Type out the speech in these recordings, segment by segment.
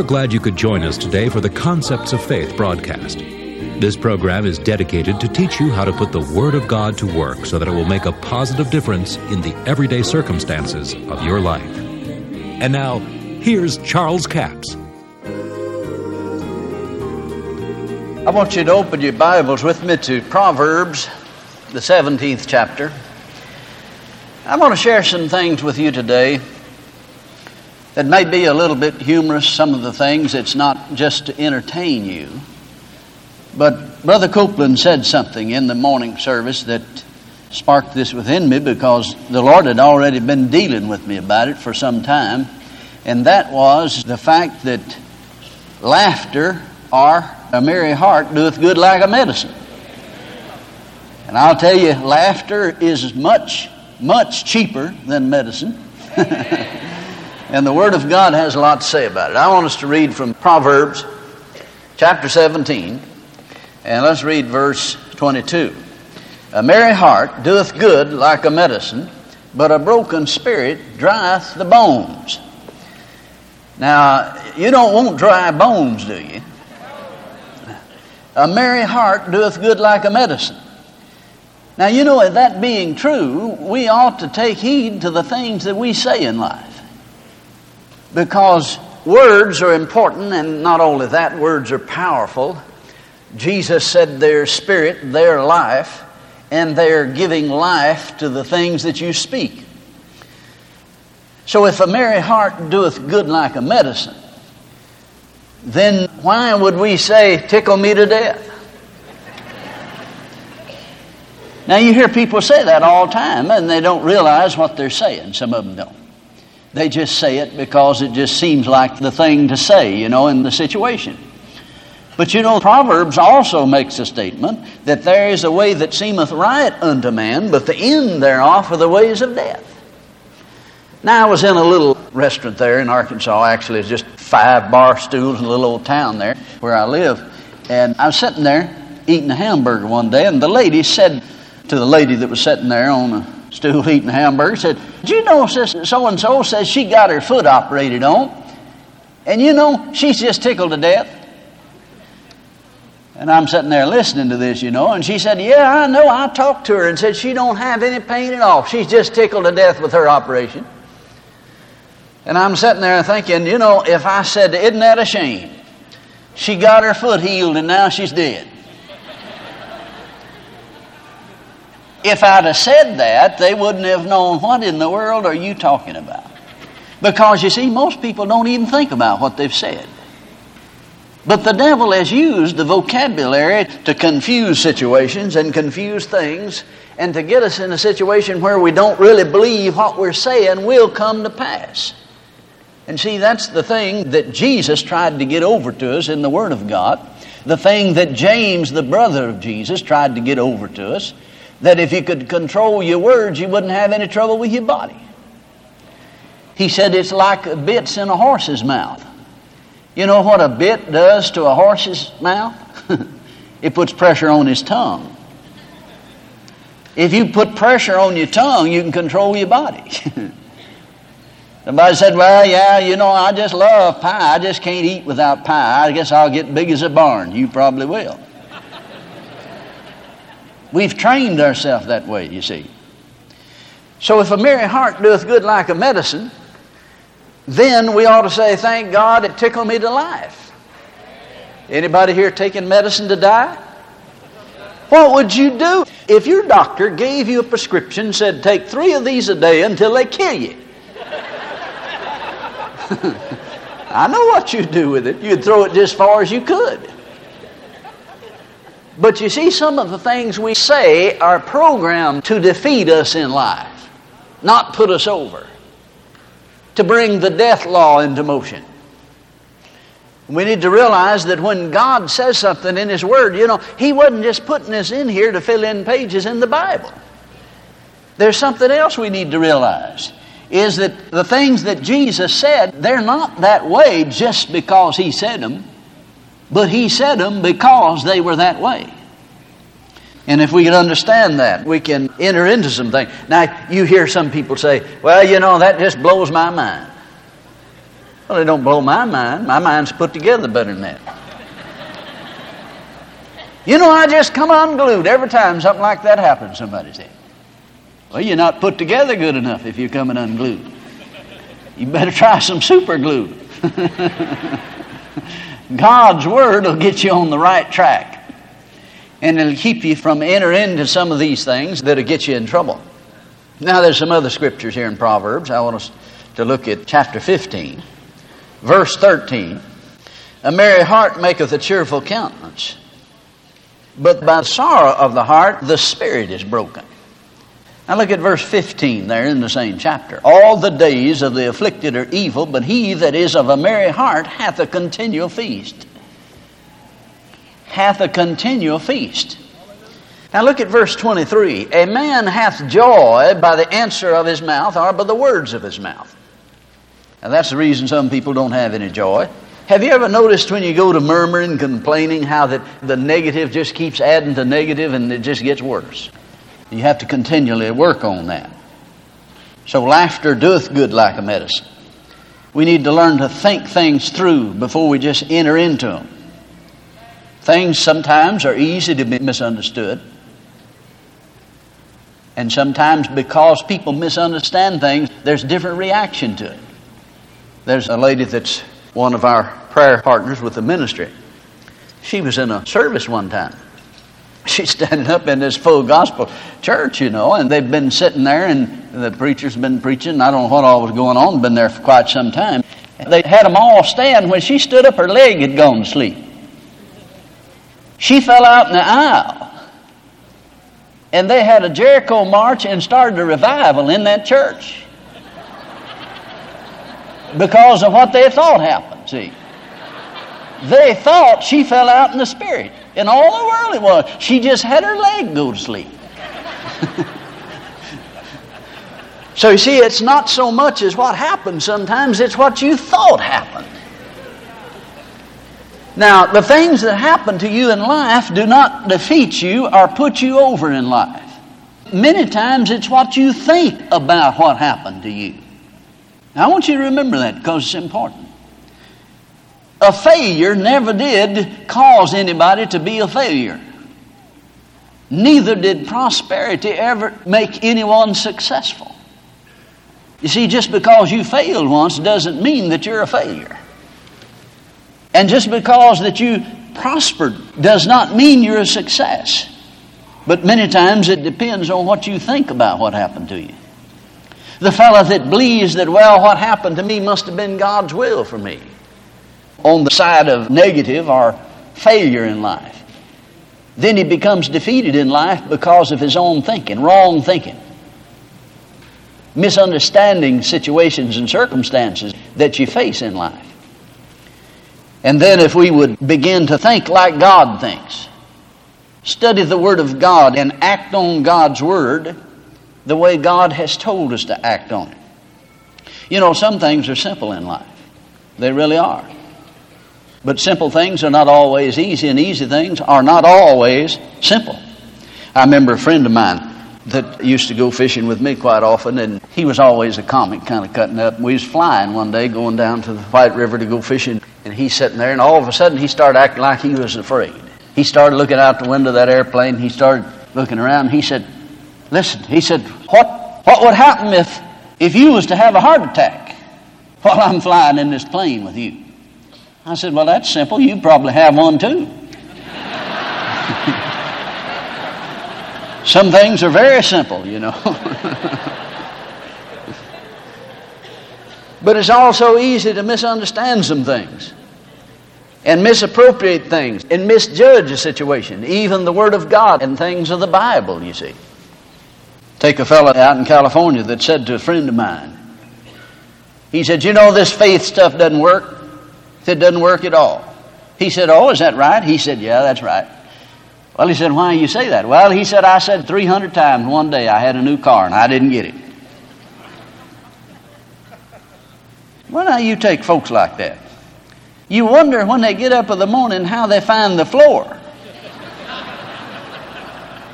We're glad you could join us today for the Concepts of Faith broadcast. This program is dedicated to teach you how to put the Word of God to work so that it will make a positive difference in the everyday circumstances of your life. And now, here's Charles Capps. I want you to open your Bibles with me to Proverbs, the 17th chapter. I want to share some things with you today that may be a little bit humorous, some of the things. It's not just to entertain you. But Brother Copeland said something in the morning service that sparked this within me because the Lord had already been dealing with me about it for some time. And that was the fact that laughter or a merry heart doeth good like a medicine. And I'll tell you, laughter is much, much cheaper than medicine. And the Word of God has a lot to say about it. I want us to read from Proverbs chapter 17, and let's read verse 22. A merry heart doeth good like a medicine, but a broken spirit drieth the bones. Now, you don't want dry bones, do you? A merry heart doeth good like a medicine. Now, you know, that being true, we ought to take heed to the things that we say in life because words are important, and not only that, words are powerful. Jesus said their spirit, their life, and they're giving life to the things that you speak. So if a merry heart doeth good like a medicine, then why would we say, tickle me to death? Now you hear people say that all the time, and they don't realize what they're saying. Some of them don't. They just say it because it just seems like the thing to say, you know, in the situation. But you know, Proverbs also makes a statement that there is a way that seemeth right unto man, but the end thereof are the ways of death. Now, I was in a little restaurant there in Arkansas. Actually, it's just five bar stools in a little old town there where I live. And I was sitting there eating a hamburger one day, and the lady said to the lady that was sitting there on a stool eating a hamburger, said, Do you know so and so says she got her foot operated on? And you know, she's just tickled to death. And I'm sitting there listening to this, you know, and she said, Yeah, I know. I talked to her and said she don't have any pain at all. She's just tickled to death with her operation. And I'm sitting there thinking, you know, if I said, Isn't that a shame? She got her foot healed and now she's dead. If I'd have said that, they wouldn't have known what in the world are you talking about. Because you see, most people don't even think about what they've said. But the devil has used the vocabulary to confuse situations and confuse things and to get us in a situation where we don't really believe what we're saying will come to pass. And see, that's the thing that Jesus tried to get over to us in the Word of God. The thing that James, the brother of Jesus, tried to get over to us that if you could control your words, you wouldn't have any trouble with your body. He said it's like bits in a horse's mouth. You know what a bit does to a horse's mouth? it puts pressure on his tongue. If you put pressure on your tongue, you can control your body. Somebody said, Well, yeah, you know, I just love pie. I just can't eat without pie. I guess I'll get big as a barn. You probably will. We've trained ourselves that way, you see. So if a merry heart doeth good like a medicine, then we ought to say, Thank God it tickled me to life. Anybody here taking medicine to die? What would you do if your doctor gave you a prescription said take three of these a day until they kill you? I know what you'd do with it. You'd throw it as far as you could. But you see, some of the things we say are programmed to defeat us in life, not put us over, to bring the death law into motion. We need to realize that when God says something in His Word, you know, He wasn't just putting this in here to fill in pages in the Bible. There's something else we need to realize is that the things that Jesus said, they're not that way just because He said them. But he said them because they were that way. And if we can understand that, we can enter into some things. Now, you hear some people say, well, you know, that just blows my mind. Well, it don't blow my mind. My mind's put together better than that. You know, I just come unglued every time something like that happens, somebody said. Well, you're not put together good enough if you're coming unglued. You better try some super glue. God's Word will get you on the right track. And it'll keep you from entering into some of these things that'll get you in trouble. Now, there's some other scriptures here in Proverbs. I want us to look at chapter 15, verse 13. A merry heart maketh a cheerful countenance, but by sorrow of the heart the spirit is broken. Now look at verse 15 there in the same chapter. All the days of the afflicted are evil, but he that is of a merry heart hath a continual feast. Hath a continual feast. Now look at verse 23. A man hath joy by the answer of his mouth or by the words of his mouth. Now that's the reason some people don't have any joy. Have you ever noticed when you go to murmuring, complaining, how that the negative just keeps adding to negative and it just gets worse? You have to continually work on that. So laughter doeth good like a medicine. We need to learn to think things through before we just enter into them. Things sometimes are easy to be misunderstood. And sometimes because people misunderstand things, there's different reaction to it. There's a lady that's one of our prayer partners with the ministry. She was in a service one time she's standing up in this full gospel church, you know, and they've been sitting there, and the preacher's been preaching. I don't know what all was going on, been there for quite some time. They had them all stand. When she stood up, her leg had gone to sleep. She fell out in the aisle. And they had a Jericho march and started a revival in that church because of what they thought happened, see. They thought she fell out in the spirit. In all the world it was. She just had her leg go to sleep. so you see, it's not so much as what happened sometimes, it's what you thought happened. Now, the things that happen to you in life do not defeat you or put you over in life. Many times it's what you think about what happened to you. Now, I want you to remember that because it's important a failure never did cause anybody to be a failure. Neither did prosperity ever make anyone successful. You see, just because you failed once doesn't mean that you're a failure. And just because that you prospered does not mean you're a success. But many times it depends on what you think about what happened to you. The fellow that believes that, well, what happened to me must have been God's will for me on the side of negative or failure in life. Then he becomes defeated in life because of his own thinking, wrong thinking, misunderstanding situations and circumstances that you face in life. And then, if we would begin to think like God thinks, study the Word of God, and act on God's Word the way God has told us to act on it. You know, some things are simple in life, they really are. But simple things are not always easy, and easy things are not always simple. I remember a friend of mine that used to go fishing with me quite often, and he was always a comic, kind of cutting up. We was flying one day, going down to the White River to go fishing, and he's sitting there, and all of a sudden he started acting like he was afraid. He started looking out the window of that airplane. He started looking around. He said, "Listen," he said, "What what would happen if if you was to have a heart attack while I'm flying in this plane with you?" I said, Well, that's simple. You probably have one too. Some things are very simple, you know. but it's also easy to misunderstand some things and misappropriate things and misjudge a situation, even the Word of God and things of the Bible, you see. Take a fellow out in California that said to a friend of mine, he said, You know, this faith stuff doesn't work it doesn't work at all. He said, Oh, is that right? He said, Yeah, that's right. Well, he said, Why do you say that? Well, he said, I said 300 times one day I had a new car and I didn't get it. Well, now you take folks like that. You wonder when they get up in the morning how they find the floor.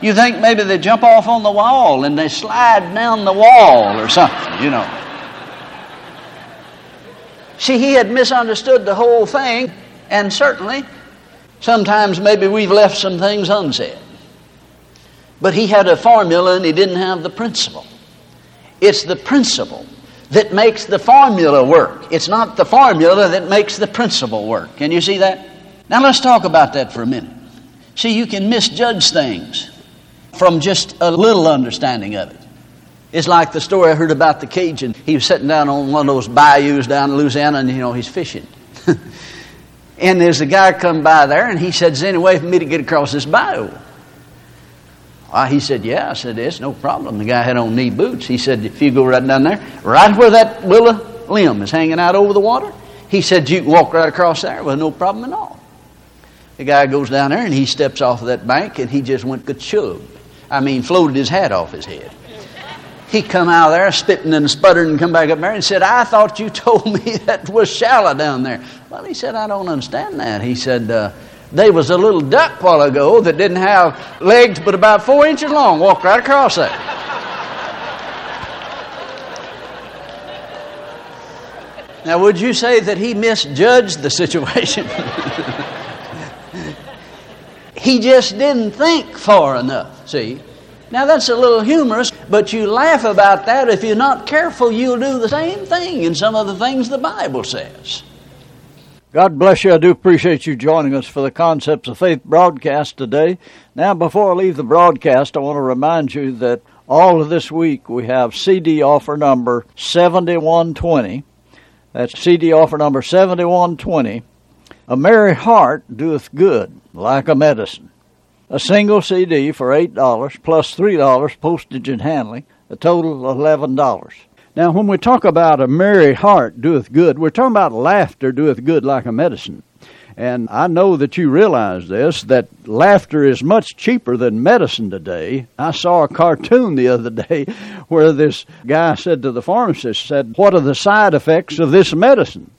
You think maybe they jump off on the wall and they slide down the wall or something, you know. See, he had misunderstood the whole thing, and certainly, sometimes maybe we've left some things unsaid. But he had a formula and he didn't have the principle. It's the principle that makes the formula work. It's not the formula that makes the principle work. Can you see that? Now let's talk about that for a minute. See, you can misjudge things from just a little understanding of it. It's like the story I heard about the Cajun. He was sitting down on one of those bayous down in Louisiana and, you know, he's fishing. and there's a guy come by there and he said, Is there any way for me to get across this bayou? Well, he said, Yeah. I said, It's no problem. The guy had on knee boots. He said, If you go right down there, right where that willow limb is hanging out over the water, he said, You can walk right across there with no problem at all. The guy goes down there and he steps off of that bank and he just went ka I mean, floated his hat off his head. He come out of there spitting and sputtering and come back up there and said, I thought you told me that was shallow down there. Well, he said, I don't understand that. He said, uh, there was a little duck while ago that didn't have legs but about four inches long, walked right across that. now, would you say that he misjudged the situation? he just didn't think far enough, see? Now, that's a little humorous, but you laugh about that. If you're not careful, you'll do the same thing in some of the things the Bible says. God bless you. I do appreciate you joining us for the Concepts of Faith broadcast today. Now, before I leave the broadcast, I want to remind you that all of this week we have CD offer number 7120. That's CD offer number 7120. A merry heart doeth good, like a medicine. A single CD for $8 plus $3 postage and handling, a total of $11. Now, when we talk about a merry heart doeth good, we're talking about laughter doeth good like a medicine. And I know that you realize this, that laughter is much cheaper than medicine today. I saw a cartoon the other day where this guy said to the pharmacist, said, What are the side effects of this medicine?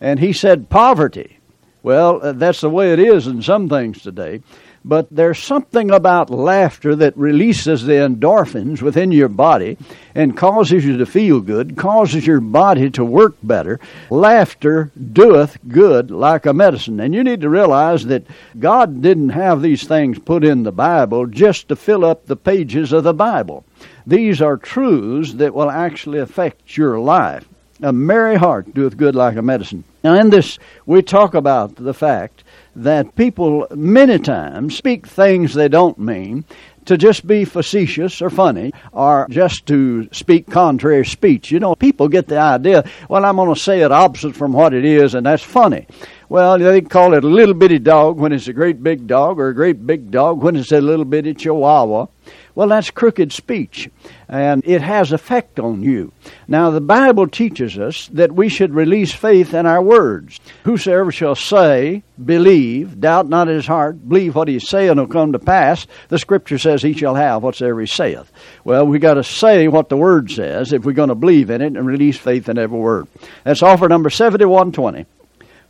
And he said, Poverty. Well, uh, that's the way it is in some things today but there's something about laughter that releases the endorphins within your body and causes you to feel good, causes your body to work better. Laughter doeth good like a medicine. And you need to realize that God didn't have these things put in the Bible just to fill up the pages of the Bible. These are truths that will actually affect your life. A merry heart doeth good like a medicine. Now, in this, we talk about the fact that people many times speak things they don't mean to just be facetious or funny or just to speak contrary speech. You know, people get the idea, well, I'm going to say it opposite from what it is, and that's funny. Well, they call it a little bitty dog when it's a great big dog, or a great big dog when it's a little bitty chihuahua. Well, that's crooked speech, and it has effect on you. Now, the Bible teaches us that we should release faith in our words. Whosoever shall say, believe, doubt not his heart, believe what he saith will come to pass, the Scripture says he shall have whatsoever he saith. Well, we got to say what the Word says if we're going to believe in it and release faith in every word. That's offer number 7120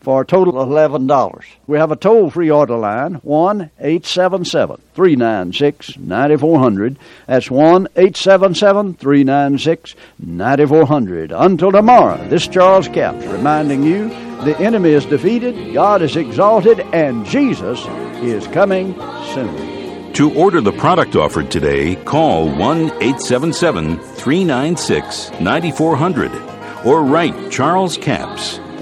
for a total of $11. We have a toll free order line, 1 877 396 9400. That's 1 877 396 9400. Until tomorrow, this Charles Capps reminding you the enemy is defeated, God is exalted, and Jesus is coming soon. To order the product offered today, call 1 877 396 9400 or write Charles Capps.